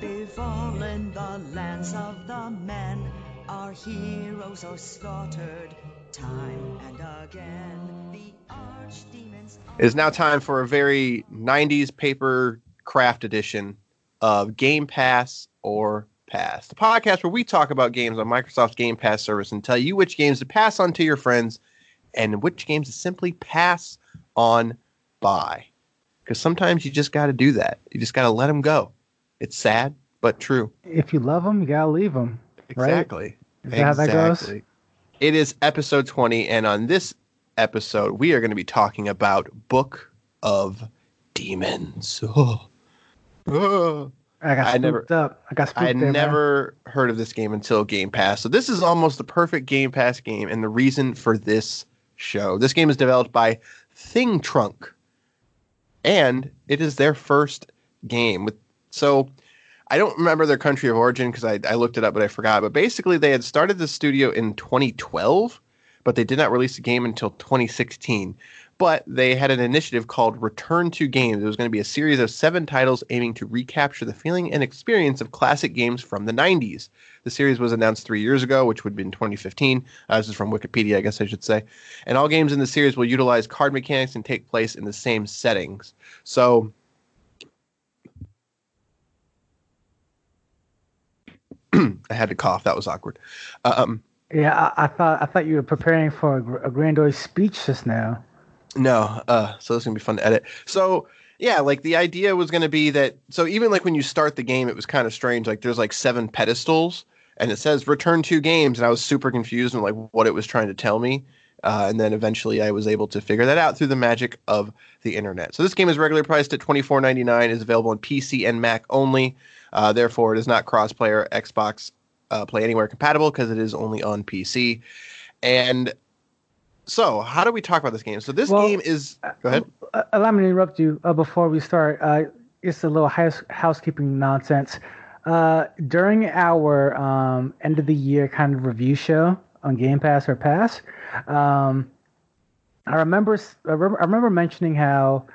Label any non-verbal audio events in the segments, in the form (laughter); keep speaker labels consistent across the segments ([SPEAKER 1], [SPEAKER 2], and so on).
[SPEAKER 1] Befallen the lands of the men. Our heroes are slaughtered time and again. The archdemons.
[SPEAKER 2] It is now time for a very 90s paper craft edition of Game Pass or Pass, the podcast where we talk about games on Microsoft's Game Pass service and tell you which games to pass on to your friends and which games to simply pass on by. Because sometimes you just got to do that. You just got to let them go. It's sad, but true.
[SPEAKER 3] If you love them, you gotta leave them. Right?
[SPEAKER 2] Exactly.
[SPEAKER 3] Is that how that goes?
[SPEAKER 2] Exactly. It is episode 20, and on this episode, we are going to be talking about Book of Demons. Oh. (laughs) Oh.
[SPEAKER 3] I got
[SPEAKER 2] I never-
[SPEAKER 3] up. I got spooked
[SPEAKER 2] I had
[SPEAKER 3] there, man.
[SPEAKER 2] never heard of this game until Game Pass. So this is almost the perfect Game Pass game, and the reason for this show. This game is developed by Thing Trunk, and it is their first game. With so I don't remember their country of origin because I, I looked it up, but I forgot. But basically, they had started the studio in 2012, but they did not release the game until 2016 but they had an initiative called Return to Games. It was going to be a series of seven titles aiming to recapture the feeling and experience of classic games from the 90s. The series was announced three years ago, which would have been 2015. Uh, this is from Wikipedia, I guess I should say. And all games in the series will utilize card mechanics and take place in the same settings. So. (clears throat) I had to cough. That was awkward. Um,
[SPEAKER 3] Yeah, I, I thought I thought you were preparing for a, a grandiose speech just now.
[SPEAKER 2] No, uh, so this is gonna be fun to edit. So yeah, like the idea was gonna be that. So even like when you start the game, it was kind of strange. Like there's like seven pedestals, and it says Return to Games, and I was super confused and like what it was trying to tell me. Uh, and then eventually I was able to figure that out through the magic of the internet. So this game is regularly priced at twenty four ninety nine. is available on PC and Mac only. Uh, therefore, it is not cross-player Xbox uh, Play Anywhere compatible because it is only on PC. And so, how do we talk about this game? So this
[SPEAKER 3] Well,
[SPEAKER 2] game is. Go ahead.
[SPEAKER 3] Uh, allow me to interrupt you uh, before we start. Uh, it's a little house, housekeeping nonsense. Uh, during our um, end of the year kind of review show on Game Pass or Pass, um, I remember remember, I remember mentioning how,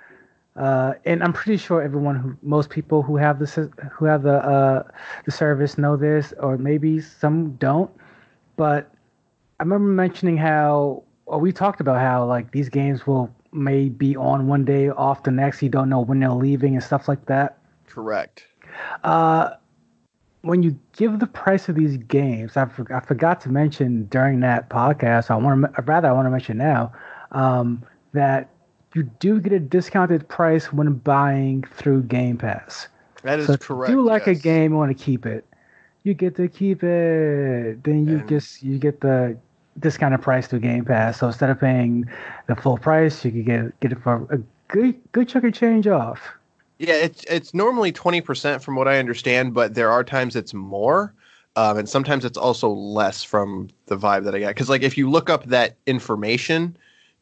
[SPEAKER 3] uh, and I'm pretty sure everyone who most people who have the who have the uh, the service know this, or maybe some don't. But I remember mentioning how, or we talked about how like these games will may be on one day, off the next. You don't know when they're leaving and stuff like that.
[SPEAKER 2] Correct.
[SPEAKER 3] Uh, when you give the price of these games, I, for, I forgot to mention during that podcast. I want to rather I want to mention now um, that you do get a discounted price when buying through Game Pass.
[SPEAKER 2] That is
[SPEAKER 3] So if you like a game, you want to keep it. You get to keep it. Then you
[SPEAKER 2] And-
[SPEAKER 3] just you get the discounted price through Game Pass. So instead of paying the full price, you could get get it for a good good chunk of change off.
[SPEAKER 2] Yeah, it's it's normally twenty percent from what I understand, but there are times it's more, um, and sometimes it's also less from the vibe that I got. Because like if you look up that information,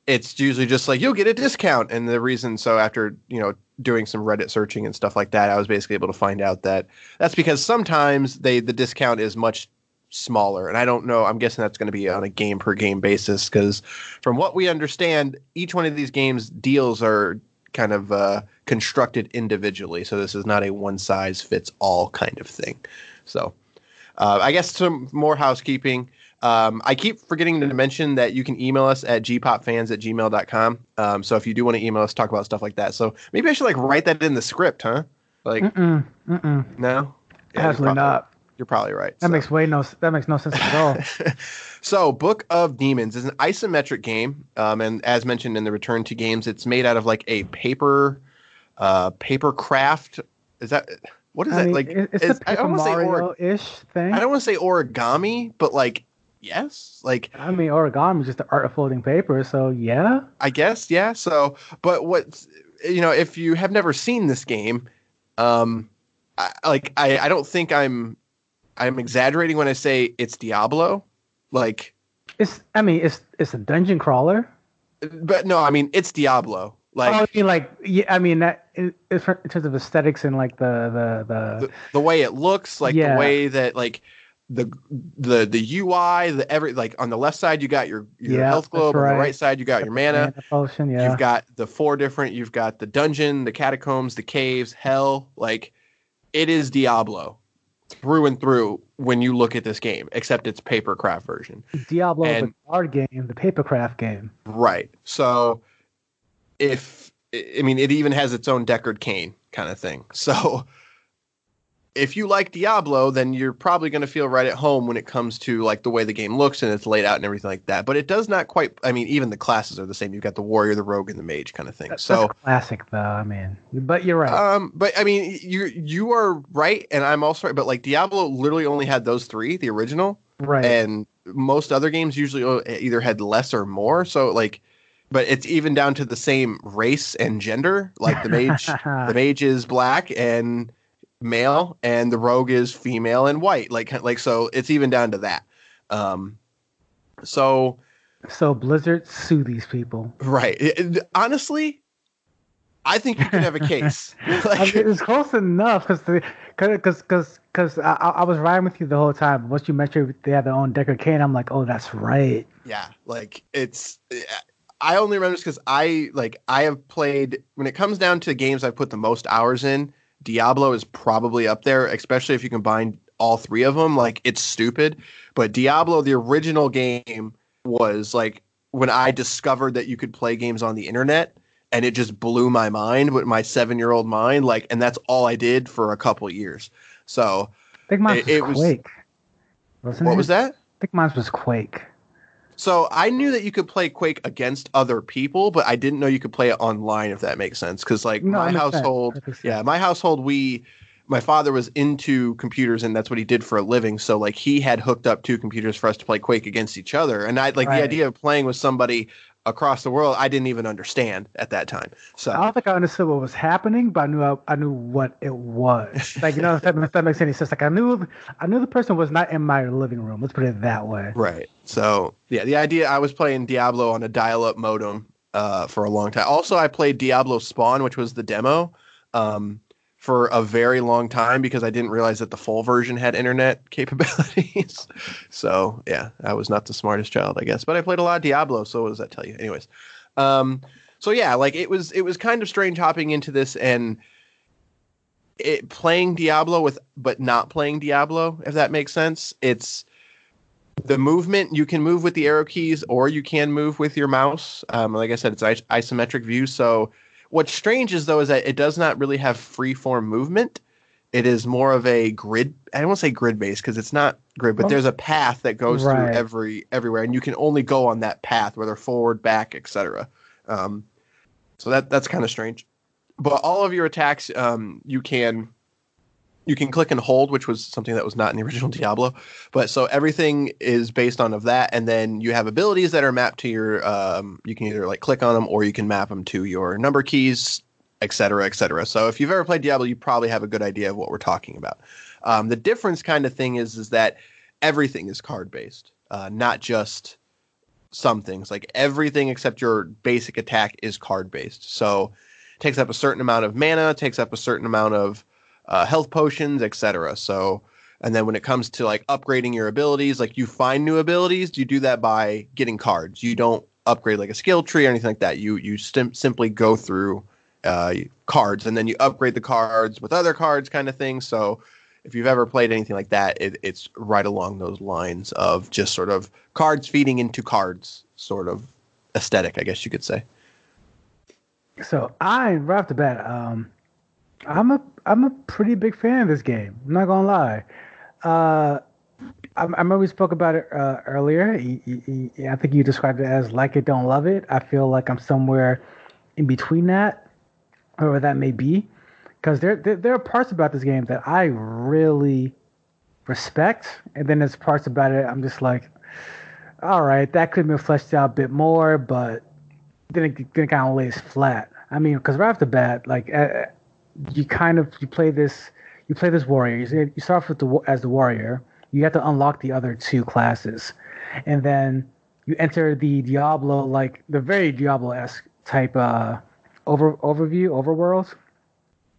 [SPEAKER 2] it's usually just like you'll get a discount. And the reason so after you know doing some reddit searching and stuff like that i was basically able to find out that that's because sometimes they the discount is much smaller. And i don't know i'm guessing that's going to be on a game per game basis because from what we understand each one of these games deals are kind of uh, constructed individually. So this is not a one size fits all kind of thing. So uh, i guess some more housekeeping um, I keep forgetting to mention that you can email us at gpopfans at gmail.com. Um, so if you do want to email us, talk about stuff like that. So maybe I should like write that in the script, huh? Like,
[SPEAKER 3] Mm-mm, mm-mm.
[SPEAKER 2] no? Yeah, you're
[SPEAKER 3] Absolutely
[SPEAKER 2] probably-
[SPEAKER 3] not.
[SPEAKER 2] You're probably right.
[SPEAKER 3] That
[SPEAKER 2] so.
[SPEAKER 3] makes way no that makes no sense at all. (laughs)
[SPEAKER 2] so, Book of Demons is an isometric game, um, and as mentioned in the Return to Games, it's made out of like a paper, uh, paper craft. Is that what is
[SPEAKER 3] I
[SPEAKER 2] that
[SPEAKER 3] mean,
[SPEAKER 2] like?
[SPEAKER 3] it's
[SPEAKER 2] is-
[SPEAKER 3] the
[SPEAKER 2] I wanna say or-
[SPEAKER 3] Mario-ish thing.
[SPEAKER 2] I don't want to say origami, but like yes, like
[SPEAKER 3] I mean, origami is just the art of folding paper, so yeah.
[SPEAKER 2] I guess, yeah. So, but what you know, if you have never seen this game, um, I, like I, I don't think I'm, I'm exaggerating when I say it's Diablo, like,
[SPEAKER 3] It's I mean, it's it's a dungeon crawler.
[SPEAKER 2] but no, I mean it's Diablo, like
[SPEAKER 3] oh, I mean, like yeah, I mean that in, in terms of aesthetics and like the the the,
[SPEAKER 2] the, the way it looks, like
[SPEAKER 3] Yeah.
[SPEAKER 2] the way that like the the the UI, the every like on the left side you got your your
[SPEAKER 3] Yeah,
[SPEAKER 2] health globe,
[SPEAKER 3] that's
[SPEAKER 2] on the
[SPEAKER 3] right.
[SPEAKER 2] right side you got your mana.
[SPEAKER 3] potion. Yeah,
[SPEAKER 2] You've got the four different. You've got the dungeon, the catacombs, the caves, hell. Like it is Diablo through and through when you look at this game, except it's papercraft version.
[SPEAKER 3] Diablo,
[SPEAKER 2] and-
[SPEAKER 3] the card game, the papercraft game.
[SPEAKER 2] Right. So if I mean it even has its own Deckard Cain kind of thing. (laughs) So if you like Diablo, then you're probably going to feel right at home when it comes to like the way the game looks and it's laid out and everything like that. But it does not quite. I mean, even the classes are the same. You've got the warrior, the rogue, and the mage kind of thing.
[SPEAKER 3] That-
[SPEAKER 2] so
[SPEAKER 3] that's classic though. I mean, but you're right.
[SPEAKER 2] Um, but I mean, you you are right, and I'm also right. But like Diablo, literally only had those three, the original,
[SPEAKER 3] right.
[SPEAKER 2] and most other games usually either had less or more. So like, but it's even down to the same race and gender. Like the mage, (laughs) the mage is black and male, and the rogue is female and white. Like like so, it's even down to that. Um, so
[SPEAKER 3] so Blizzard sue these people.
[SPEAKER 2] right, It- it- honestly. I think you could have a case. (laughs) (laughs)
[SPEAKER 3] I
[SPEAKER 2] Like,
[SPEAKER 3] mean, it's close enough because because because because I, I I was riding with you the whole time. Once you mentioned they had their own Deckard Cain, I'm like, oh, that's right.
[SPEAKER 2] yeah like it's i only remember this because i like i have played when it comes down to games i've put the most hours in diablo is probably up there especially if you combine all three of them like it's stupid but diablo the original game was like when i discovered that you could play games on the internet and it just blew my mind with my seven year old mind like and that's all i did for a couple years so
[SPEAKER 3] think mine
[SPEAKER 2] It-
[SPEAKER 3] was
[SPEAKER 2] it was-
[SPEAKER 3] Quake. Wasn't
[SPEAKER 2] what
[SPEAKER 3] it?
[SPEAKER 2] was that
[SPEAKER 3] I think mine was Quake.
[SPEAKER 2] So I knew that you could play Quake against other people, but I didn't know you could play it online. If that makes sense, because like
[SPEAKER 3] No,
[SPEAKER 2] my
[SPEAKER 3] it makes sense.
[SPEAKER 2] household, yeah, my household, we, my father was into computers, and that's what he did for a living. So like he had hooked up two computers for us to play Quake against each other, and I like
[SPEAKER 3] Right.
[SPEAKER 2] the idea of playing with somebody across the world. I didn't even understand at that time. So
[SPEAKER 3] I don't think I understood what was happening, but I knew I, I knew what it was. (laughs) Like you know, if that, if that makes any sense. Like I knew I knew the person was not in my living room. Let's put it that way.
[SPEAKER 2] Right. So yeah, the idea I was playing Diablo on a dial-up modem uh, for a long time. Also, I played Diablo Spawn, which was the demo, um, for a very long time because I didn't realize that the full version had internet (laughs) capabilities. so yeah, I was not the smartest child, I guess, but I played a lot of Diablo. So what does that tell you? Anyways, um, so yeah, like it was it was kind of strange hopping into this and it playing Diablo with but not playing Diablo, if that makes sense. It's the movement you can move with the arrow keys or you can move with your mouse um, like i said it's is- isometric view so what's strange is though is that it does not really have free form movement. It is more of a grid i to say grid based because it's not grid but
[SPEAKER 3] Well,
[SPEAKER 2] there's a path that goes
[SPEAKER 3] right.
[SPEAKER 2] through every everywhere and you can only go on that path whether forward back etc um, so that that's kind of strange. But all of your attacks um, you can you can click and hold which was something that was not in the (laughs) original diablo but so everything is based on of that and then you have abilities that are mapped to your um, you can either like click on them or you can map them to your number keys et cetera et cetera so if you've ever played diablo you probably have a good idea of what we're talking about um, the difference kind of thing is is that everything is card based uh, not just some things. Like everything except your basic attack is card based. So it takes up a certain amount of mana, takes up a certain amount of uh, health potions, etc. So and then when it comes to like upgrading your abilities, like you find new abilities, you do that by getting cards. You don't upgrade like a skill tree or anything like that. You you sim- simply go through uh, cards and then you upgrade the cards with other cards, kind of thing. So if you've ever played anything like that, it, it's right along those lines of just sort of cards feeding into cards, sort of aesthetic, I guess you could say.
[SPEAKER 3] So I right off the bat, um, I'm a I'm a pretty big fan of this game. I'm not gonna lie. Uh, I, I remember we spoke about it uh, earlier. I think you described it as like it, don't love it. I feel like I'm somewhere in between that, wherever that may be, because there, there there are parts about this game that I really respect, and then there's parts about it I'm just like, all right, that could have been fleshed out a bit more, but then it, then it kind of lays flat. I mean, because right off the bat, like you kind of you play this you play this warrior. You, you start off with the as the warrior. You have to unlock the other two classes, and then you enter the Diablo like the very Diablo esque type uh, over overview overworld,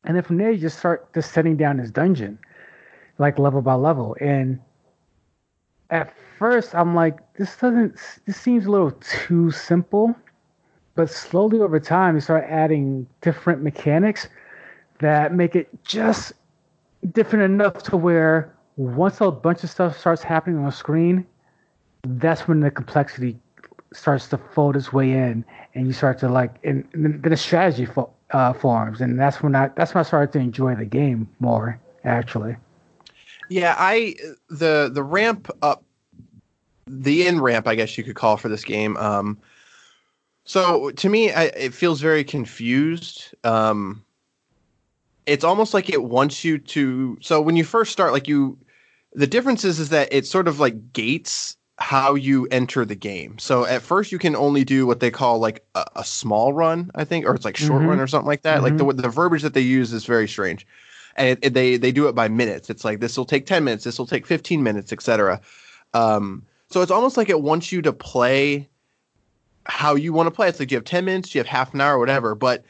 [SPEAKER 3] and then from there you just start just setting down this dungeon, like level by level. And at first I'm like, this doesn't this seems a little too simple but slowly over time you start adding different mechanics that make it just different enough to where once a bunch of stuff starts happening on the screen that's when the complexity starts to fold its way in and you start to like and, and then the strategy fo- uh, forms and that's when I that's when I started to enjoy the game more actually
[SPEAKER 2] Yeah, I the the ramp up, the in ramp, I guess you could call for this game. Um, so to me, I, it feels very confused. Um, it's almost like it wants you to. So when you first start, like you, the difference is is that it sort of like gates how you enter the game. So at first you can only do what they call like a, a small run, I think, or it's like short
[SPEAKER 3] Mhm.
[SPEAKER 2] run or something like that. Like the the verbiage that they use is very strange and it, it- they they do it by minutes. It's like this will take ten minutes, this will take fifteen minutes, etc. Um, so it's almost like it wants you to play how you want to play. It's like you have ten minutes, you have half an hour, whatever. But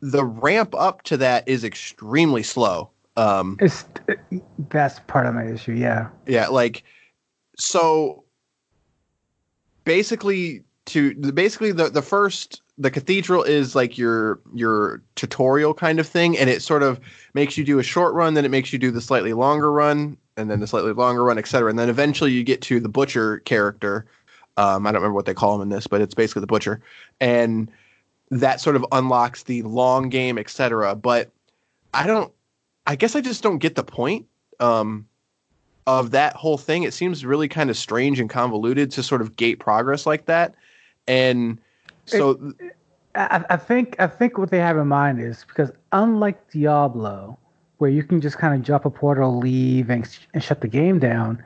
[SPEAKER 2] the ramp up to that is extremely slow. Um,
[SPEAKER 3] it's that's part of my issue yeah.
[SPEAKER 2] Yeah, like so basically to basically the the first the cathedral is like your your tutorial kind of thing and it sort of makes you do a short run then it makes you do the slightly longer run and then the slightly longer run etc and then eventually you get to the butcher character. Um, i don't remember what they call him in this but it's basically the butcher. And that sort of unlocks the long game etc but i don't i guess i just don't get the point um, of that whole thing. It seems really kind of strange and convoluted to sort of gate progress like that. And so,
[SPEAKER 3] I, I think I think what they have in mind is because unlike Diablo, where you can just kind of drop a portal, leave, and, and shut the game down,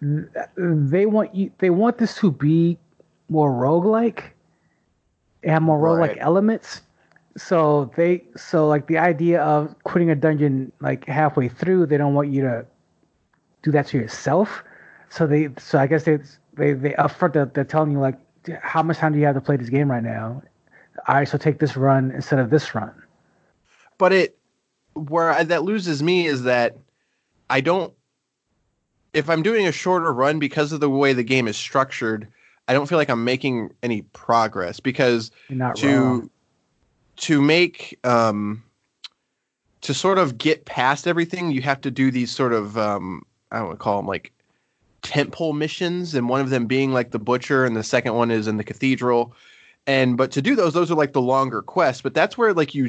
[SPEAKER 3] th- they want you. They want this to be more roguelike, have more roguelike
[SPEAKER 2] Right.
[SPEAKER 3] elements. So they so like the idea of quitting a dungeon like halfway through, they don't want you to do that to yourself. So they so I guess they they they upfront they're, they're telling you like how much time do you have to play this game right now? All right, so take this run instead of this run.
[SPEAKER 2] but it where I, that loses me is that I don't. If I'm doing a shorter run because of the way the game is structured, I don't feel like I'm making any progress because to
[SPEAKER 3] wrong.
[SPEAKER 2] to make um to sort of get past everything you have to do these sort of um i don't want to call them like temple missions and one of them being like the butcher and the second one is in the cathedral and but to do those those are like the longer quests but that's where like you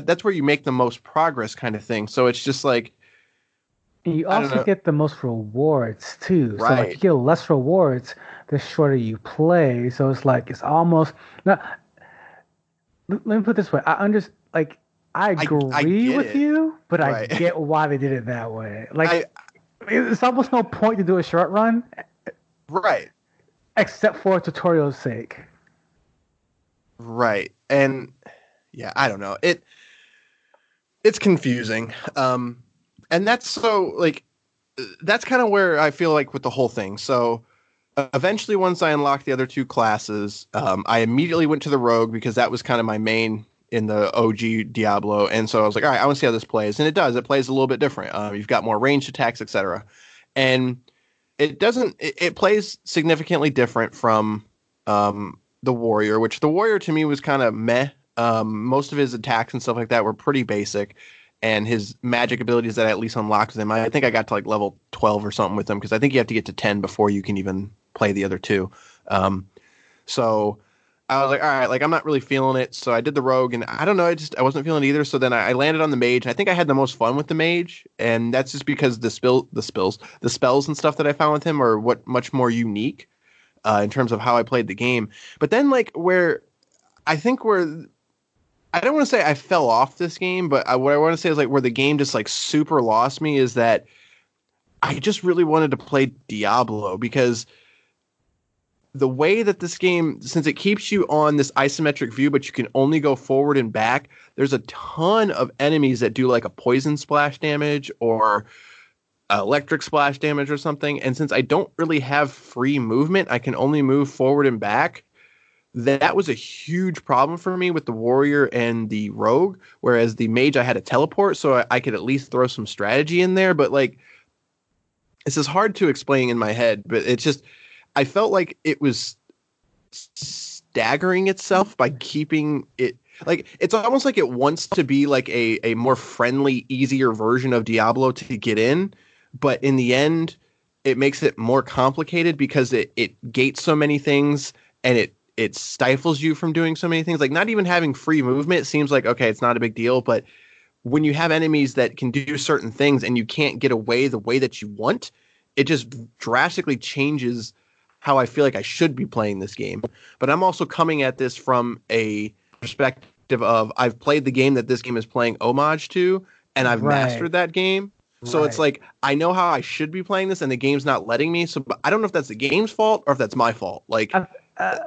[SPEAKER 2] that's where you make the most progress kind of thing so it's just like
[SPEAKER 3] And you also get the most rewards too. Right. So like you get less rewards the shorter you play. So it's like it's almost now. Let me put it this way: I understand. Like I
[SPEAKER 2] I
[SPEAKER 3] agree with
[SPEAKER 2] it.
[SPEAKER 3] you, but
[SPEAKER 2] Right.
[SPEAKER 3] I get why they did it that way. Like
[SPEAKER 2] I-
[SPEAKER 3] it's almost no point to do a short run
[SPEAKER 2] right
[SPEAKER 3] except for tutorial's sake.
[SPEAKER 2] Right. And yeah, I don't know. It it's confusing. Um and that's so like uh, that's kind of where I feel like with the whole thing. So eventually, once I unlocked the other two classes, um, I immediately went to the rogue because that was kind of my main in the OG Diablo, and so I was like, all right, I want to see how this plays, and it does. It plays a little bit different. Uh, you've got more ranged attacks, etc., and it doesn't. It, it plays significantly different from um, the warrior, which the warrior to me was kind of meh. Um, most of his attacks and stuff like that were pretty basic, and his magic abilities that I at least unlocked them. I, think I got to like level twelve or something with them because I think you have to get to ten before you can even play the other two. Um, so I was like, all right, like I'm not really feeling it. So I did the rogue, and I don't know, I just I wasn't feeling it either. So then I, I landed on the mage. I think I had the most fun with the mage, and that's just because the spill, the spills, the spells and stuff that I found with him are what much more unique uh, in terms of how I played the game. But then like where I think where I don't want to say I fell off this game, but I, what I want to say is like where the game just like super lost me is that I just really wanted to play Diablo because the way that this game, since it keeps you on this isometric view, but you can only go forward and back, there's a ton of enemies that do like a poison splash damage or electric splash damage or something. And since I don't really have free movement, I can only move forward and back. That was a huge problem for me with the warrior and the rogue. Whereas the mage, I had a teleport, so I, I could at least throw some strategy in there. But like, this is hard to explain in my head, but it's just I felt like it was staggering itself by keeping it like it's almost like it wants to be like a a more friendly, easier version of Diablo to get in, but in the end, it makes it more complicated because it it gates so many things and it it stifles you from doing so many things. Like not even having free movement seems like okay, it's not a big deal, but when you have enemies that can do certain things and you can't get away the way that you want, it just drastically changes how I feel like I should be playing this game. But I'm also coming at this from a perspective of I've played the game that this game is playing homage to, and I've
[SPEAKER 3] Right.
[SPEAKER 2] mastered that game. So it's like I know how I should be playing this, and the game's not letting me. So but I don't know if that's the game's fault or if that's my fault. Like,
[SPEAKER 3] Uh, Uh,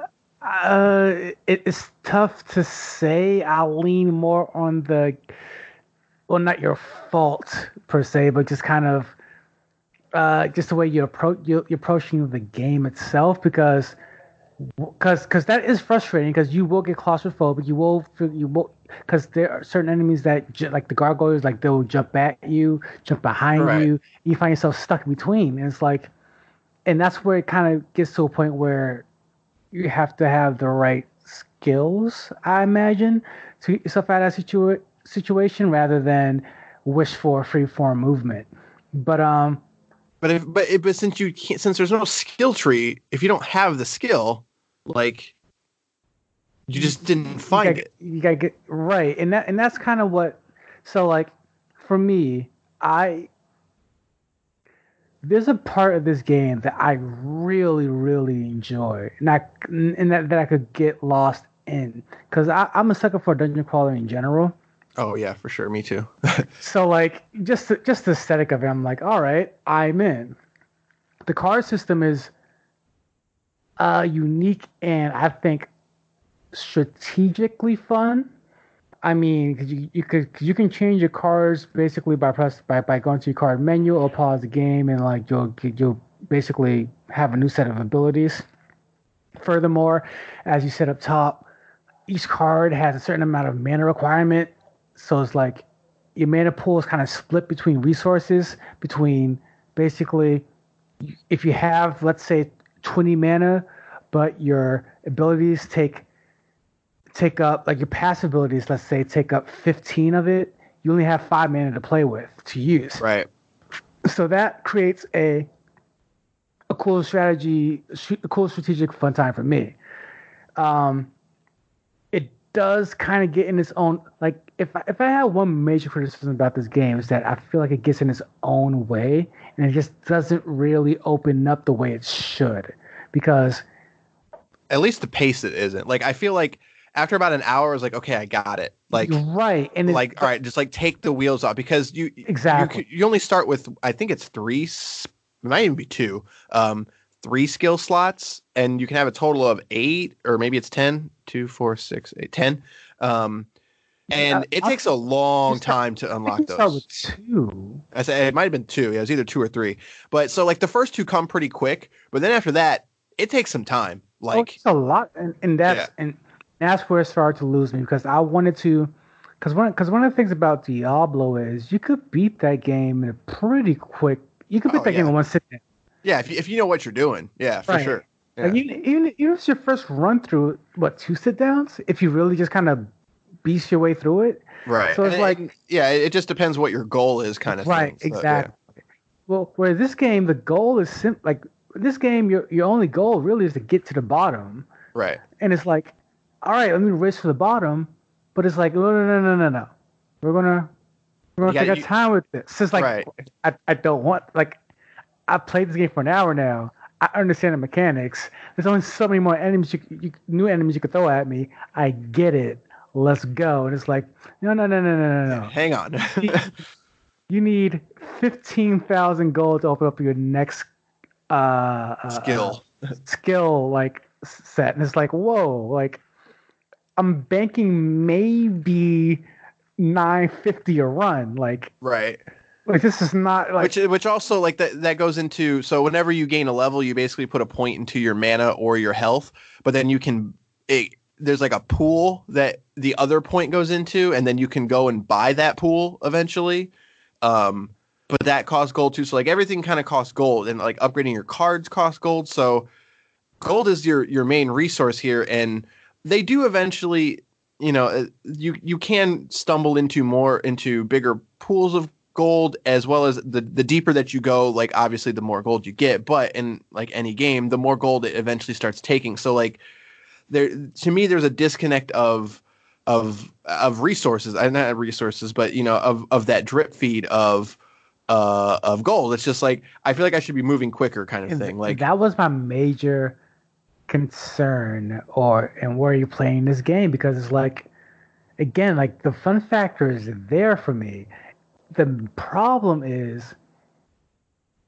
[SPEAKER 3] it, it's tough to say. I'll lean more on the, well, not your fault per se, but just kind of, uh, just the way you approach you, you're approaching the game itself, because, because, because that is frustrating. Because you will get claustrophobic. You will, feel, you will, because there are certain enemies that, ju- like the gargoyles, like they'll jump at you, jump behind
[SPEAKER 2] Right.
[SPEAKER 3] you. You find yourself stuck in between, and it's like, and that's where it kind of gets to a point where you have to have the right skills, I imagine, to get yourself out of that situa- situation rather than wish for free form movement. But um,
[SPEAKER 2] but if but if, but since you can't, since there's no skill tree, if you don't have the skill, like, you just didn't
[SPEAKER 3] you
[SPEAKER 2] find
[SPEAKER 3] gotta,
[SPEAKER 2] it.
[SPEAKER 3] you gotta get right, and that and that's kind of what. So like, for me, I there's a part of this game that I really, really enjoy, and I and that, that I could get lost in, because I'm a sucker for dungeon crawler in general.
[SPEAKER 2] Oh yeah, for sure. Me too. (laughs)
[SPEAKER 3] So like just the, just the aesthetic of it, I'm like, all right, I'm in. The card system is uh unique and I think strategically fun. I mean, 'cause you, you could 'cause you can change your cards basically by press by, by going to your card menu or pause the game and like you'll you'll basically have a new set of abilities. Furthermore, as you said up top, each card has a certain amount of mana requirement. So it's like your mana pool is kind of split between resources, between basically if you have, let's say, 20 mana, but your abilities take take up like your passive abilities, let's say, take up 15 of it, you only have five mana to play with to use
[SPEAKER 2] right.
[SPEAKER 3] so that creates a a cool strategy, a cool strategic fun time for me. Um, it does kind of get in its own like if I, if I have one major criticism about this game is that I feel like it gets in its own way and it just doesn't really open up the way it should because
[SPEAKER 2] At least the pace it isn't. Like I feel like after about an hour, I was like, okay, I got it. Like
[SPEAKER 3] right and it's,
[SPEAKER 2] like all right, just like take the wheels off because you
[SPEAKER 3] Exactly.
[SPEAKER 2] you, you only start with I think it's three. It might even be two. Um, three skill slots, and you can have a total of eight, or maybe it's ten. Two, four, six, eight, ten. Um, and
[SPEAKER 3] Yeah,
[SPEAKER 2] it
[SPEAKER 3] I'll-
[SPEAKER 2] takes a long time to
[SPEAKER 3] I
[SPEAKER 2] unlock
[SPEAKER 3] think
[SPEAKER 2] those.
[SPEAKER 3] two.
[SPEAKER 2] I said it might have been two. Yeah, it was either two or three. But so like the first two come pretty quick, but then after that, it takes some time.
[SPEAKER 3] Oh,
[SPEAKER 2] Like
[SPEAKER 3] it's a lot, and, and that's
[SPEAKER 2] Yeah.
[SPEAKER 3] and that's where it started to lose me because I wanted to, because one because one of the things about Diablo is you could beat that game in a pretty quick. You could beat
[SPEAKER 2] Oh,
[SPEAKER 3] that game
[SPEAKER 2] yeah.
[SPEAKER 3] in one sitting.
[SPEAKER 2] yeah, if you, if you know what you're doing, yeah, for
[SPEAKER 3] Right.
[SPEAKER 2] sure. Yeah.
[SPEAKER 3] Like even, even even if it's your first run through, what two sit downs? If you really just kind of beast your way through it,
[SPEAKER 2] Right.
[SPEAKER 3] So it's
[SPEAKER 2] And-
[SPEAKER 3] like-
[SPEAKER 2] and, yeah, it it just depends what your goal is, kind of
[SPEAKER 3] right?
[SPEAKER 2] thing. So, yeah.
[SPEAKER 3] exactly. Well, where this game, the goal is sim- like this game, your your only goal really is to get to the bottom.
[SPEAKER 2] Right.
[SPEAKER 3] And it's like, all right, let me race for the bottom. But it's like, no, no, no, no, no, no. We're gonna we're gonna
[SPEAKER 2] Yeah,
[SPEAKER 3] take our time with this. It's like,
[SPEAKER 2] Right.
[SPEAKER 3] I, I don't want like, I played this game for an hour now. I understand the mechanics. There's only so many more enemies, you, you new enemies you could throw at me. I get it. Let's go. And it's like, no, no, no, no, no, no, no.
[SPEAKER 2] Hang on.
[SPEAKER 3] You need fifteen thousand gold to open up your next uh, uh,
[SPEAKER 2] Skill.
[SPEAKER 3] skill like set and it's like whoa like i'm banking maybe 950 a run like
[SPEAKER 2] right.
[SPEAKER 3] like this is not like
[SPEAKER 2] which which also like that that goes into so whenever you gain a level you basically put a point into your mana or your health but then you can it, there's like a pool that the other point goes into and then you can go and buy that pool eventually. Um but that costs gold too. So like everything kind of costs gold and like upgrading your cards costs gold. So gold is your your main resource here and they do eventually you know uh, you you can stumble into more into bigger pools of gold as well as the the deeper that you go like obviously the more gold you get but in like any game the more gold it eventually starts taking. So like there to me there's a disconnect of of of resources and not resources but you know of of that drip feed of uh of gold. It's just like i feel like i should be moving quicker kind of
[SPEAKER 3] and
[SPEAKER 2] thing like
[SPEAKER 3] that was my major concern or and where are you're playing this game? Because it's like again like the fun factor is there for me. The problem is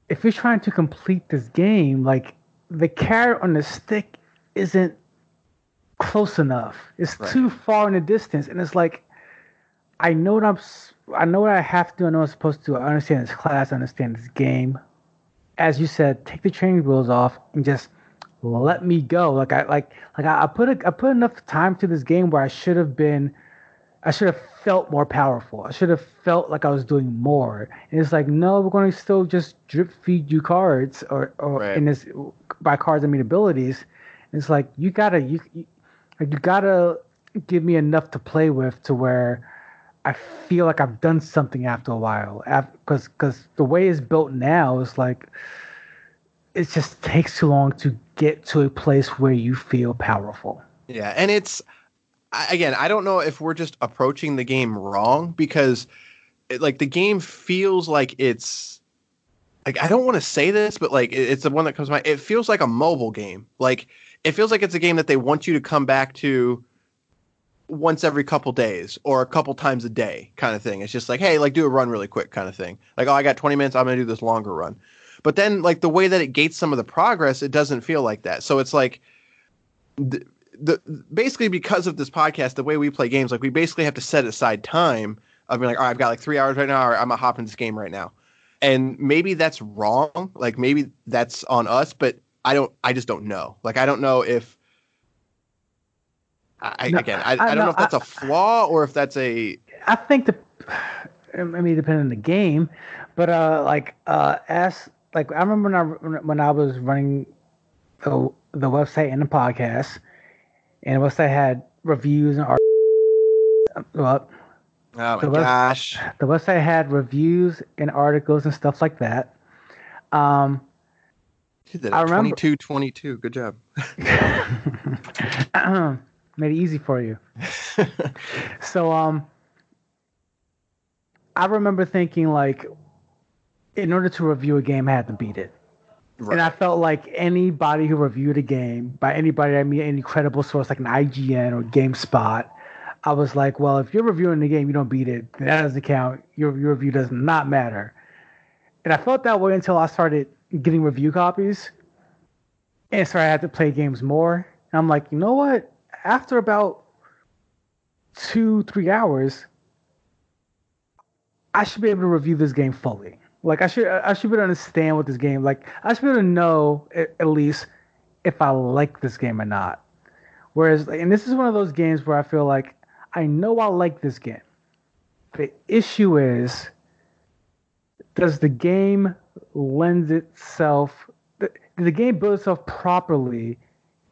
[SPEAKER 3] if you're trying to complete this game like the carrot on the stick isn't close enough. It's
[SPEAKER 2] Right.
[SPEAKER 3] too far in the distance and it's like i know what i'm i know what i have to do i know what i'm supposed to i understand this class i understand this game. As you said, take the training wheels off and just let me go. Like I like like I, I put a, I put enough time to this game where I should have been, I should have felt more powerful. I should have felt like I was doing more. And it's like no, we're going to still just drip feed you cards or or
[SPEAKER 2] Right.
[SPEAKER 3] in this by cards I mean abilities. And it's like you gotta you, you like you gotta give me enough to play with to where I feel like I've done something after a while. Because because the way it's built now is like it just takes too long to get to a place where you feel powerful.
[SPEAKER 2] Yeah, and it's again, I don't know if we're just approaching the game wrong because it, like the game feels like it's like I don't want to say this, but like it- it's the one that comes to mind. It feels like a mobile game. Like it feels like it's a game that they want you to come back to once every couple days or a couple times a day kind of thing. It's just like, hey, like do a run really quick kind of thing. Like, oh, I got 20 minutes, I'm going to do this longer run. But then like the way that it gates some of the progress, it doesn't feel like that. So it's like the, the basically because of this podcast, the way we play games, like we basically have to set aside time of being like, all right, I've got like three hours right now, or I'm gonna hop in this game right now. And maybe that's wrong. Like maybe that's on us, but I don't. I just don't know. Like I don't know if. I,
[SPEAKER 3] No,
[SPEAKER 2] again, I, I,
[SPEAKER 3] I-
[SPEAKER 2] don't
[SPEAKER 3] no,
[SPEAKER 2] know if that's
[SPEAKER 3] I-
[SPEAKER 2] a flaw or if that's a
[SPEAKER 3] I think the, I mean, depending on the game, but uh, like uh, as like I remember when I when I was running the the website and the podcast, and the website had reviews and art. Well,
[SPEAKER 2] oh
[SPEAKER 3] let's-
[SPEAKER 2] gosh.
[SPEAKER 3] the website had reviews and articles and stuff like that. Um,
[SPEAKER 2] You did.
[SPEAKER 3] I remember-
[SPEAKER 2] 22 22. Good job. (laughs)
[SPEAKER 3] made it easy for you. (laughs) so um I remember thinking like in order to review a game I had to beat it. And I felt like anybody who reviewed a game, by anybody I mean any credible source like an IGN or GameSpot, I was like, well, if you're reviewing the game, you don't beat it, that doesn't count. Your, your review does not matter. And I felt that way until I started getting review copies. And so I had to play games more. And I'm like, you know what? After about two, three hours, I should be able to review this game fully. Like I should, I should be able to understand what this game. Like I should be able to know at, at least if I like this game or not. Whereas, and this is one of those games where I feel like I know I like this game. The issue is, does the game lend itself? Does the game build itself properly,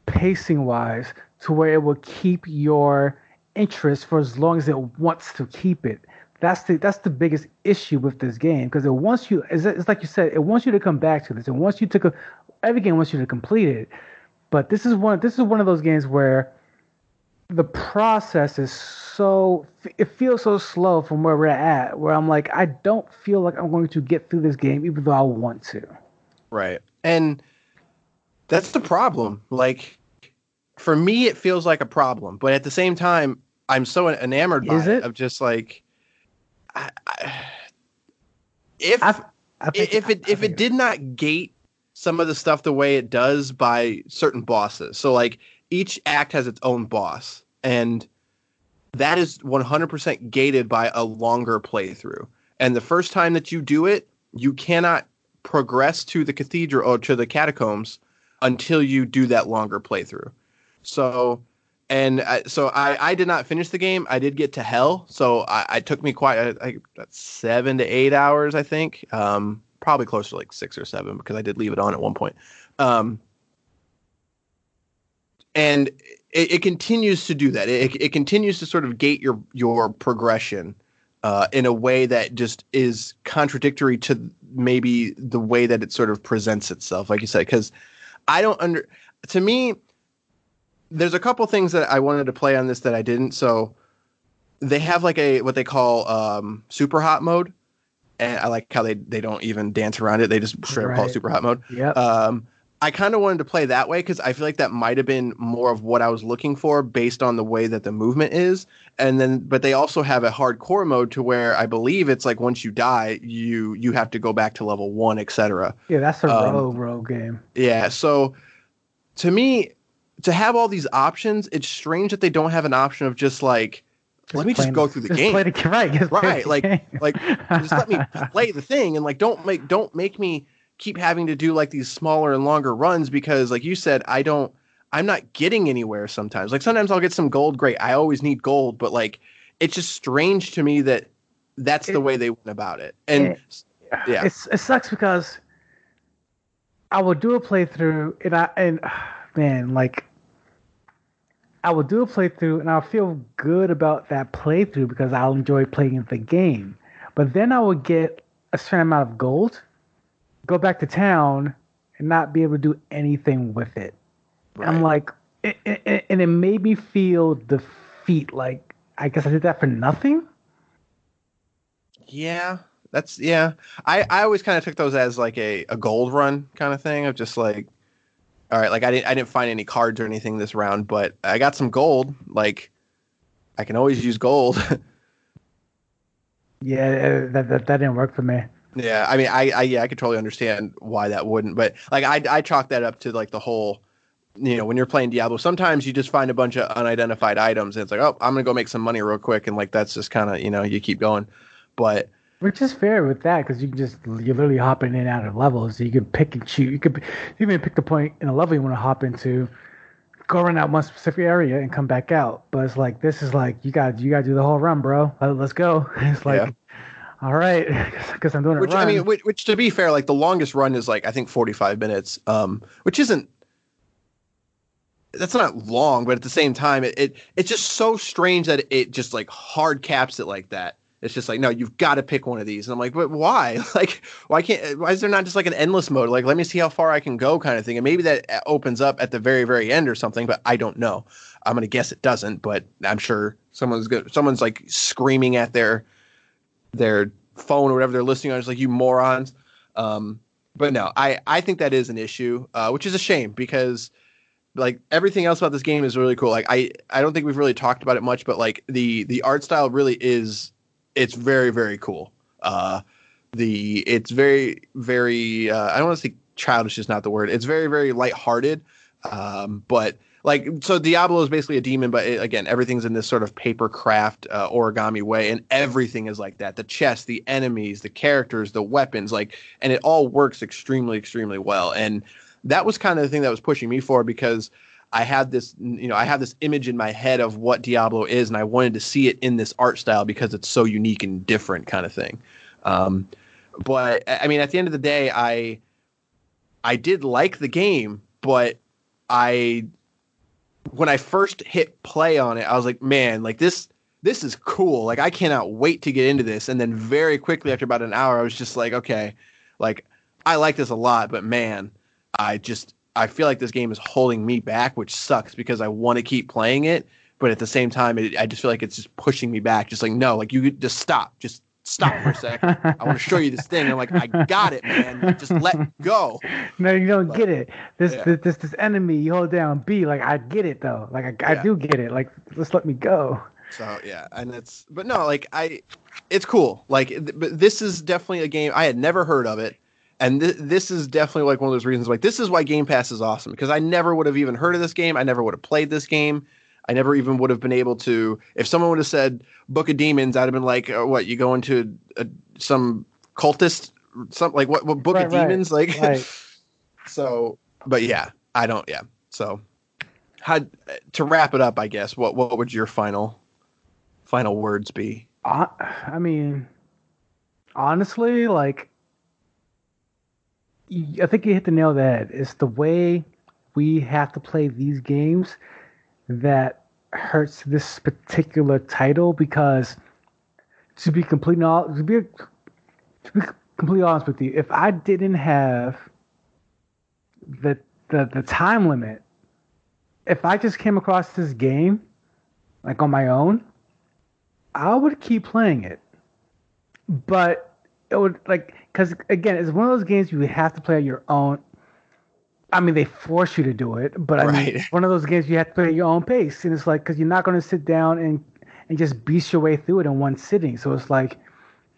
[SPEAKER 3] pacing wise, to where it will keep your interest for as long as it wants to keep it? That's the that's the biggest issue with this game because it wants you. It's, it's like you said, it wants you to come back to this. It wants you to co- every game wants you to complete it. But this is one this is one of those games where the process is so it feels so slow from where we're at where I'm like I don't feel like I'm going to get through this game even though I want to.
[SPEAKER 2] Right. And that's the problem. Like for me it feels like a problem, but at the same time I'm so enamored by
[SPEAKER 3] Is it?
[SPEAKER 2] of just like I, I, if
[SPEAKER 3] I, think,
[SPEAKER 2] if it if it did not gate some of the stuff the way it does by certain bosses. So like each act has its own boss and that is 100% gated by a longer playthrough. And the first time that you do it, you cannot progress to the cathedral or to the catacombs until you do that longer playthrough. So and I, so I, I did not finish the game. I did get to hell, so I, I took me quite a, I, seven to eight hours, I think. Um, probably closer to like six or seven because I did leave it on at one point. Um, and it, it continues to do that. It, it continues to sort of gate your your progression uh, in a way that just is contradictory to maybe the way that it sort of presents itself, like you said. Because I don't under to me, there's a couple things that I wanted to play on this that I didn't. So they have like a what they call um, super hot mode, and I like how they they don't even dance around it. They just straight up call it super hot mode.
[SPEAKER 3] Yeah.
[SPEAKER 2] Um, I kind of wanted to play that way because I feel like that might have been more of what I was looking for based on the way that the movement is. And then, but they also have a hardcore mode to where I believe it's like once you die, you you have to go back to level one, etc.
[SPEAKER 3] yeah, that's a
[SPEAKER 2] um,
[SPEAKER 3] rogue rogue game.
[SPEAKER 2] Yeah. So to me, to have all these options, it's strange that they don't have an option of just like let me just go through the (laughs)
[SPEAKER 3] just
[SPEAKER 2] game.
[SPEAKER 3] The, right, just
[SPEAKER 2] right
[SPEAKER 3] the
[SPEAKER 2] like
[SPEAKER 3] game.
[SPEAKER 2] like just let me play the thing and like don't make don't make me keep having to do like these smaller and longer runs because like you said i don't i'm not getting anywhere sometimes like sometimes i'll get some gold great i always need gold but like it's just strange to me that that's the
[SPEAKER 3] It-
[SPEAKER 2] way they went about it and
[SPEAKER 3] It-
[SPEAKER 2] yeah.
[SPEAKER 3] It's, it sucks because I will do a playthrough and I and man, like I will do a playthrough and I'll feel good about that playthrough because I'll enjoy playing the game. But then I will get a certain amount of gold, go back to town, and not be able to do anything with it. And I'm like, it, it- and it made me feel defeat. Like, I guess I did that for nothing.
[SPEAKER 2] Yeah, that's yeah. I I always kind of took those as like a a gold run kind of thing of just like, all right, like I didn't I didn't find any cards or anything this round, but I got some gold. Like, I can always use gold. (laughs)
[SPEAKER 3] Yeah, uh, that, that, that didn't work for me.
[SPEAKER 2] yeah, I mean, I I yeah, I could totally understand why that wouldn't, but like I I chalk that up to like the whole. You know, when you're playing Diablo, sometimes you just find a bunch of unidentified items, and it's like, oh, I'm gonna go make some money real quick, and like that's just kind of you know you keep going, but
[SPEAKER 3] Which is fair with that because you can just you're literally hopping in and out of levels. So you can pick and choose. You could you can pick the point in a level you want to hop into, go around that one specific area and come back out. But it's like this is like you got you got to do the whole run, bro. Let- Let's go. (laughs) It's like,
[SPEAKER 2] Yeah.
[SPEAKER 3] all right, (laughs) because I'm doing a
[SPEAKER 2] which
[SPEAKER 3] run.
[SPEAKER 2] I mean, which, which to be fair, like the longest run is like I think 45 minutes, um, which isn't that's not long, but at the same time, it, it it's just so strange that it just like hard caps it like that. It's just like no, you've got to pick one of these, and I'm like, but why? (laughs) Like, why can't? Why is there not just like an endless mode? Like, let me see how far I can go, kind of thing. And maybe that uh, opens up at the very very end or something, but I don't know. I'm gonna guess it doesn't, but I'm sure someone's good. Someone's like screaming at their their phone or whatever they're listening on. It's like you morons. Um, but no, I I think that is an issue, uh, which is a shame because like everything else about this game is really cool. Like I I don't think we've really talked about it much, but like the the art style really is it's very very cool. Uh, the it's very very uh, I don't want to say childish is not the word. It's very very lighthearted. Um, but like so Diablo is basically a demon, but it, again everything's in this sort of paper craft uh, origami way, and everything is like that. The chest, the enemies, the characters, the weapons, like, and it all works extremely extremely well. And that was kind of the thing that was pushing me forward because I had this, you know, I have this image in my head of what Diablo is, and I wanted to see it in this art style because it's so unique and different, kind of thing. Um, but I mean, at the end of the day, I I did like the game, but I when I first hit play on it, I was like, man, like this this is cool. Like I cannot wait to get into this. And then very quickly after about an hour, I was just like, okay, like I like this a lot, but man, I just I feel like this game is holding me back, which sucks because I want to keep playing it, but at the same time, it, I just feel like it's just pushing me back. Just like no, like you just stop, just stop for a sec. I want to show you this thing. And I'm like, I got it, man. Just let go. (laughs)
[SPEAKER 3] No, you don't get it. This,
[SPEAKER 2] Yeah.
[SPEAKER 3] this this this enemy you hold down B. Like I get it though. Like I, I do get it. Like just let me go.
[SPEAKER 2] So yeah, and it's but no, like I, it's cool. Like, but this is definitely a game I had never heard of it, and th- this is definitely like one of those reasons. Like, this is why Game Pass is awesome because I never would have even heard of this game. I never would have played this game. I never even would have been able to. If someone would have said Book of Demons, I'd have been like, uh, "What? You go into a, some cultist, some like what? What Book
[SPEAKER 3] Right,
[SPEAKER 2] of
[SPEAKER 3] right,
[SPEAKER 2] Demons? Like, (laughs)
[SPEAKER 3] right.
[SPEAKER 2] so. But yeah, I don't. Yeah, so. How, to wrap it up, I guess. What what would your final final words be?
[SPEAKER 3] I, I mean, honestly, like, I think you hit the nail on the head. It's the way we have to play these games that hurts this particular title because, to be completely to be to be completely honest with you, if I didn't have the the the time limit, if I just came across this game like on my own, I would keep playing it. But it would like because again, it's one of those games you have to play on your own. I mean, they force you to do it, but I mean,
[SPEAKER 2] Right.
[SPEAKER 3] it's one of those games you have to play at your own pace, and it's like because you're not going to sit down and and just beast your way through it in one sitting. So it's like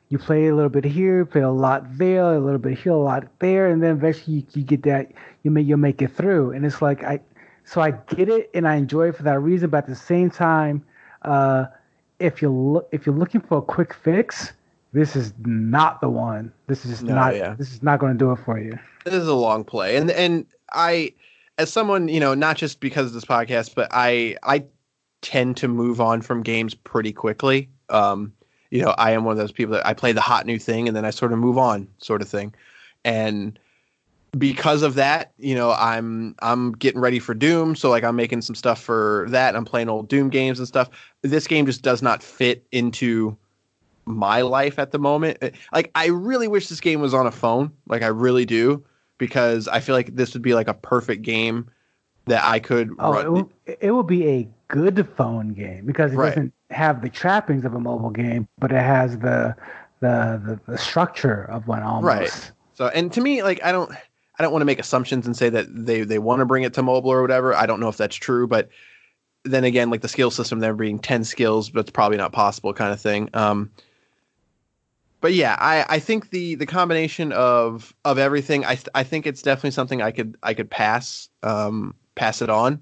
[SPEAKER 3] you play a little bit here, play a lot there, a little bit here, a lot there, and then eventually you, you get that you may you'll make it through. And it's like I, so I get it and I enjoy it for that reason. But at the same time, uh, if you look if you're looking for a quick fix, this is not the one. This is
[SPEAKER 2] No,
[SPEAKER 3] not.
[SPEAKER 2] yeah.
[SPEAKER 3] This is not going to do it for you.
[SPEAKER 2] This is a long play, and and I, as someone you know, not just because of this podcast, but I I tend to move on from games pretty quickly. Um, you know, I am one of those people that I play the hot new thing and then I sort of move on, sort of thing, and because of that, you know, I'm I'm getting ready for Doom, so like I'm making some stuff for that. I'm playing old Doom games and stuff. This game just does not fit into my life at the moment. Uh, Like I really wish this game was on a phone. Like I really do because I feel like this would be like a perfect game that I could
[SPEAKER 3] Oh,
[SPEAKER 2] run.
[SPEAKER 3] it will, it will be a good phone game because it
[SPEAKER 2] Right.
[SPEAKER 3] doesn't have the trappings of a mobile game, but it has the the the, the structure of one almost.
[SPEAKER 2] Right. So, and to me, like I don't, I don't want to make assumptions and say that they they want to bring it to mobile or whatever. I don't know if that's true, but then again, like the skill system there being ten skills, but it's probably not possible, kind of thing. Um, but yeah, I, I think the the combination of of everything, I I think it's definitely something I could I could pass um pass it on,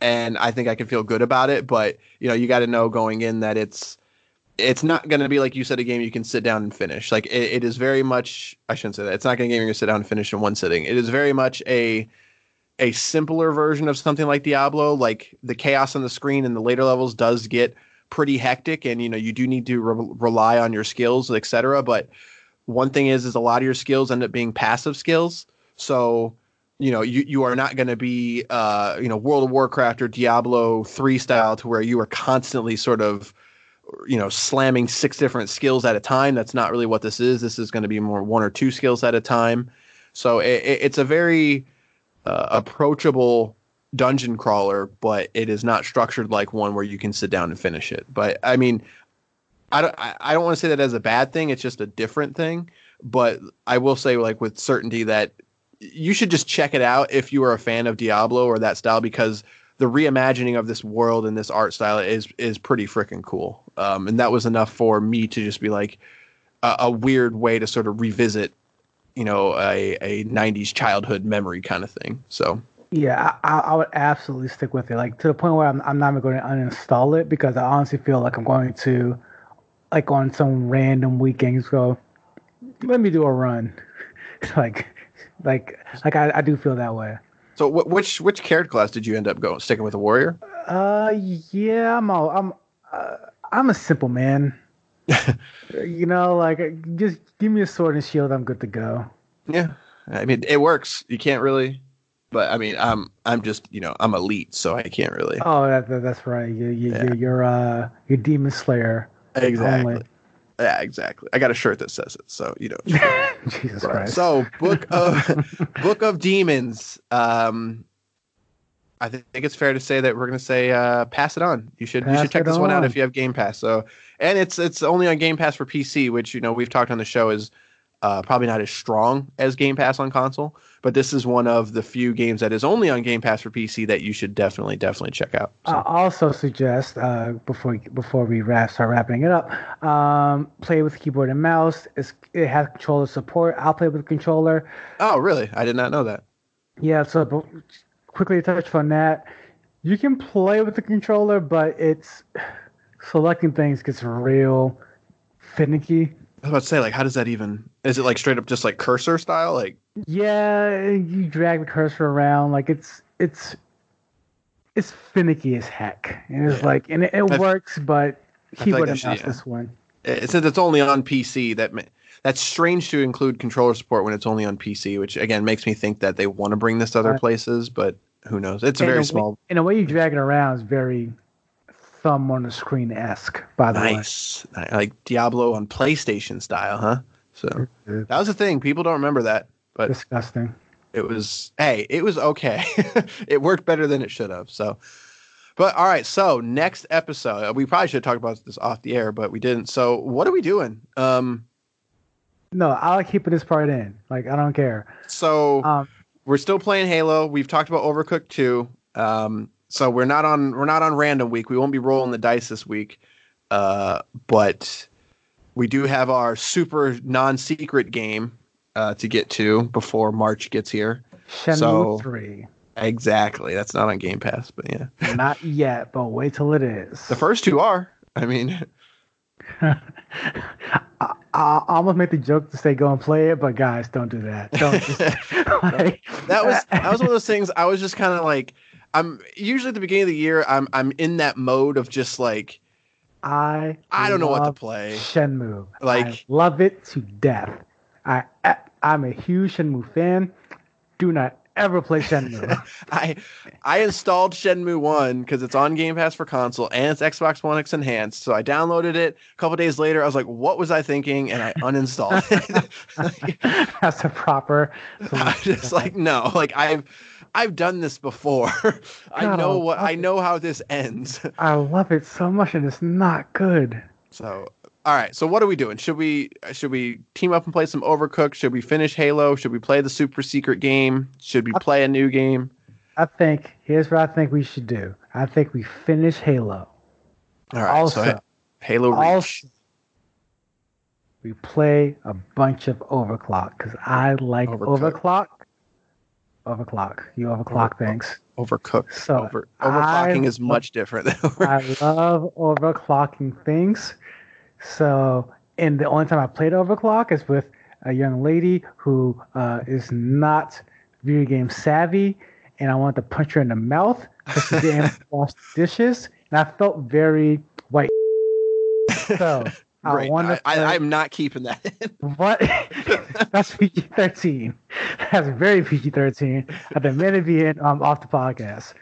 [SPEAKER 2] and I think I could feel good about it. But you know, you got to know going in that it's it's not going to be like you said a game you can sit down and finish. Like it, it is very much. I shouldn't say that. It's not going to game going to sit down and finish in one sitting. It is very much a a simpler version of something like Diablo. Like the chaos on the screen in the later levels does get pretty hectic, and you know you do need to re- rely on your skills, etc. But one thing is, is a lot of your skills end up being passive skills. So you know you, you are not going to be uh, you know World of Warcraft or Diablo three style to where you are constantly sort of you know slamming six different skills at a time that's not really what this is this is going to be more one or two skills at a time so it, it- it's a very uh, approachable dungeon crawler but it is not structured like one where you can sit down and finish it but i mean i don't i don't want to say that as a bad thing it's just a different thing but i will say like with certainty that you should just check it out if you are a fan of diablo or that style because the reimagining of this world and this art style is is pretty freaking cool. Um, and that was enough for me to just be like a, a weird way to sort of revisit, you know, a, a '90s childhood memory kind of thing. So
[SPEAKER 3] Yeah, I, I would absolutely stick with it. Like to the point where I'm, I'm not even going to uninstall it because I honestly feel like I'm going to, like on some random weekends, go, let me do a run, (laughs) like Like like I, I do feel that way.
[SPEAKER 2] So wh- which which character class did you end up going sticking with a warrior?
[SPEAKER 3] Uh, yeah, I'm a, I'm uh, I'm a simple man. (laughs) you know, like just give me a sword and shield, I'm good to go.
[SPEAKER 2] Yeah, I mean it works. You can't really, but I mean I'm I'm just you know I'm elite, so I can't really.
[SPEAKER 3] Oh, that, that- that's right. You you
[SPEAKER 2] Yeah.
[SPEAKER 3] you're, you're uh you're demon slayer.
[SPEAKER 2] exactly.
[SPEAKER 3] only.
[SPEAKER 2] Yeah, exactly. I got a shirt that says it, so you know. (laughs)
[SPEAKER 3] Jesus Christ.
[SPEAKER 2] So, Book of (laughs) Book of Demons. Um, I thi- think it's fair to say that we're going to say uh, pass it on. You should you should check this one out if you have Game Pass. So, and it's it's only on Game Pass for PC, which you know we've talked on the show is uh, probably not as strong as Game Pass on console. But this is one of the few games that is only on Game Pass for PC that you should definitely definitely check out. So,
[SPEAKER 3] I also suggest uh, before before we wrap, start wrapping it up, um, play with keyboard and mouse. It's, it has controller support. I'll play with controller.
[SPEAKER 2] oh, really? I did not know that.
[SPEAKER 3] Yeah, so but quickly touch on that. You can play with the controller, but it's (sighs) selecting things gets real finicky.
[SPEAKER 2] I was about to say, like, how does that even? Is it like straight up just like cursor style? Like,
[SPEAKER 3] Yeah, you drag the cursor around like it's it's it's finicky as heck, and it's
[SPEAKER 2] Yeah.
[SPEAKER 3] like and it, it works, but
[SPEAKER 2] like
[SPEAKER 3] keyboard
[SPEAKER 2] that
[SPEAKER 3] and
[SPEAKER 2] should-
[SPEAKER 3] mouse
[SPEAKER 2] yeah.
[SPEAKER 3] this one.
[SPEAKER 2] Uh, since it's only on PC, that that's strange to include controller support when it's only on PC, which again makes me think that they want to bring this to other places, but who knows? It's a very
[SPEAKER 3] way-
[SPEAKER 2] small.
[SPEAKER 3] And the way you drag it around is very thumb on the screen esque. By the
[SPEAKER 2] Nice, Ni- like Diablo on PlayStation style, huh? So that was the thing. People don't remember that, but
[SPEAKER 3] disgusting.
[SPEAKER 2] it was hey, it was okay. (laughs) it worked better than it should have. So, but all right. So next episode, we probably should talk about this off the air, but we didn't. So what are we doing? Um,
[SPEAKER 3] No, I'll keep this part in. Like I don't care.
[SPEAKER 2] so.
[SPEAKER 3] Um,
[SPEAKER 2] we're still playing Halo. We've talked about Overcooked 2. Um, so we're not on we're not on random week. We won't be rolling the dice this week. Uh, but we do have our super non-secret game uh, to get to before March gets here.
[SPEAKER 3] Shenmue
[SPEAKER 2] So-
[SPEAKER 3] three.
[SPEAKER 2] Exactly. That's not on Game Pass, but yeah.
[SPEAKER 3] Not yet, but wait till it is.
[SPEAKER 2] The first two are. I mean, (laughs) (laughs)
[SPEAKER 3] I, I almost make the joke to say go and play it, but guys, don't do that. Don't. Just, (laughs) like,
[SPEAKER 2] that was that was one of those things I was just kind of like I'm usually at the beginning of the year I'm I'm in that mode of just like
[SPEAKER 3] I.
[SPEAKER 2] I don't know what to play.
[SPEAKER 3] Shenmue. I
[SPEAKER 2] Like-
[SPEAKER 3] love it to death. I, I I'm a huge Shenmue fan. Do not ever play Shenmue. (laughs)
[SPEAKER 2] I I installed Shenmue One because it's on Game Pass for console and it's Xbox One X enhanced. So I downloaded it. A couple days later, I was like, "What was I thinking?" And I uninstalled it. Like, (laughs)
[SPEAKER 3] That's a proper. (laughs)
[SPEAKER 2] I was just like, no, like I've I've done this before. (laughs) I
[SPEAKER 3] God,
[SPEAKER 2] know
[SPEAKER 3] I
[SPEAKER 2] what I
[SPEAKER 3] love it.
[SPEAKER 2] know how this ends. (laughs)
[SPEAKER 3] I love it so much, and it's not good.
[SPEAKER 2] So all right, so what are we doing? Should we should we team up and play some Overcooked? Should we finish Halo? Should we play the super secret game? Should we play a new game?
[SPEAKER 3] I think here's what I think we should do. I think we finish Halo.
[SPEAKER 2] All right,
[SPEAKER 3] Also-
[SPEAKER 2] so Halo Reach.
[SPEAKER 3] Also, we play a bunch of overclock because I like
[SPEAKER 2] Overcooked.
[SPEAKER 3] overclock. Overclock. You overclock things.
[SPEAKER 2] Overcooked.
[SPEAKER 3] So,
[SPEAKER 2] Over overclocking
[SPEAKER 3] I-
[SPEAKER 2] is much different than over. (laughs)
[SPEAKER 3] I love overclocking things. So, and the only time I played overclock is with a young lady who uh, is not video game savvy, and I wanted to punch her in the mouth because she didn't (laughs) wash dishes, and I felt very white. (laughs) So
[SPEAKER 2] Great. I, I, I'm not keeping that (laughs) in.
[SPEAKER 3] What? (laughs) That's PG thirteen. That's very PG thirteen. At the minute being um, off the podcast.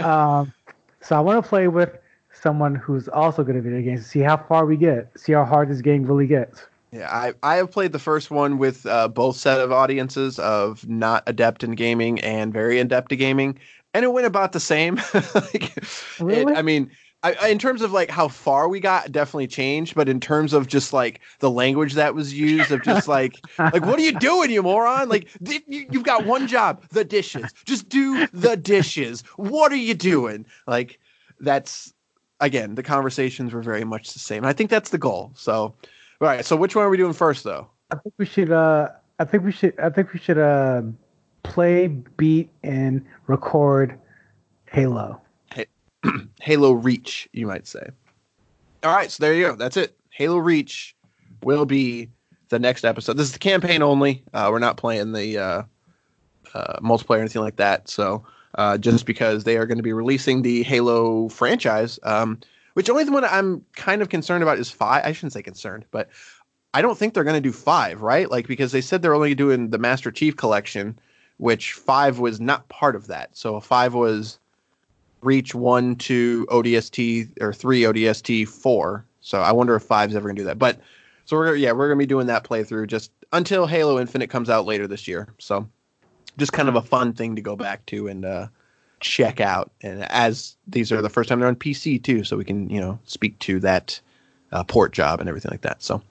[SPEAKER 3] Um, so I want to play with someone who's also good at video games to see how far we get, see how hard this game really gets.
[SPEAKER 2] Yeah, I, I have played the first one with uh, both set of audiences of not adept in gaming and very adept at gaming, and it went about the same. (laughs) like, it-
[SPEAKER 3] Really?
[SPEAKER 2] I mean, I, in terms of like how far we got, definitely changed. But in terms of just like the language that was used, of just like like what are you doing, you moron? Like di- you, you've got one job, the dishes. Just do the dishes. What are you doing? Like that's again, the conversations were very much the same. I think that's the goal. So, all right. So, which one are we doing first, though?
[SPEAKER 3] I think we should. Uh, I think we should. I think we should uh, play, beat, and record Halo. (clears throat)
[SPEAKER 2] Halo Reach, you might say. All right. So there you go. That's it. Halo Reach will be the next episode. This is the campaign only. Uh, we're not playing the uh, uh, multiplayer or anything like that. So uh, just because they are going to be releasing the Halo franchise, um, which only the one I'm kind of concerned about is five. I shouldn't say concerned, but I don't think they're going to do five, right? Like because they said they're only doing the Master Chief collection, which five was not part of that. So five was Reach one, two, ODST or three ODST four. So I wonder if five's ever gonna do that. But so we're yeah we're gonna be doing that playthrough just until Halo Infinite comes out later this year. So just kind of a fun thing to go back to and uh, check out. And as these are the first time they're on PC too, so we can you know speak to that uh, port job and everything like that. So.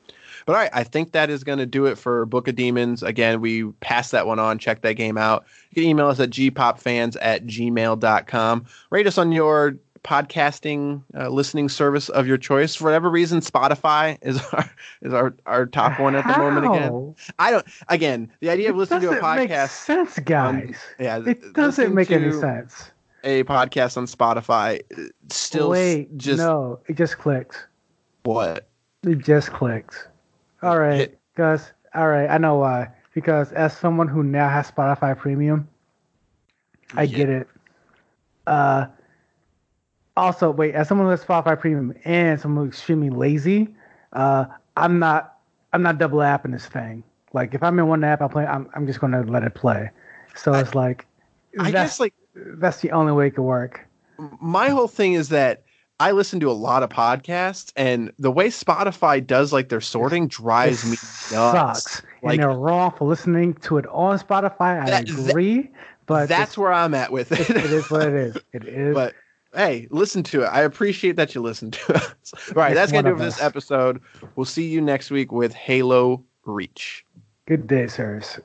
[SPEAKER 2] But all right, I think that is going to do it for Book of Demons. Again, we passed that one on. Check that game out. You can email us at gpopfans at gmail.com. Rate us on your podcasting uh, listening service of your choice. For whatever reason, Spotify is (laughs) our is our, our top one at the moment again. I don't again, the idea of listening to a
[SPEAKER 3] doesn't make
[SPEAKER 2] podcast
[SPEAKER 3] sense, guys.
[SPEAKER 2] yeah,
[SPEAKER 3] it doesn't make any sense.
[SPEAKER 2] a podcast on Spotify uh, still
[SPEAKER 3] Wait,
[SPEAKER 2] just
[SPEAKER 3] no, it just clicks.
[SPEAKER 2] what?
[SPEAKER 3] It just clicks. All right, Gus. All right, I know why. Because as someone who now has Spotify Premium, I
[SPEAKER 2] Yeah.
[SPEAKER 3] get it. Uh, also, wait, as someone who has Spotify Premium and someone who's extremely lazy, uh, I'm not, I'm not double apping this thing. Like if I'm in one app, I'm playing. I'm, I'm just gonna let it play. So it's like,
[SPEAKER 2] I guess like
[SPEAKER 3] that's the only way it could work.
[SPEAKER 2] my whole thing is that I listen to a lot of podcasts, and the way Spotify does like their sorting drives
[SPEAKER 3] It
[SPEAKER 2] me nuts.
[SPEAKER 3] sucks.
[SPEAKER 2] Like
[SPEAKER 3] and they're wrong for listening to it on Spotify. I
[SPEAKER 2] That- that-
[SPEAKER 3] agree, but
[SPEAKER 2] that's where I'm at with it.
[SPEAKER 3] it is what it is. It (laughs) is.
[SPEAKER 2] but hey, listen to it. I appreciate that you listen to us. (laughs) All right,
[SPEAKER 3] It's
[SPEAKER 2] that's gonna do it for this episode. We'll see you next week with Halo Reach.
[SPEAKER 3] Good day, sirs.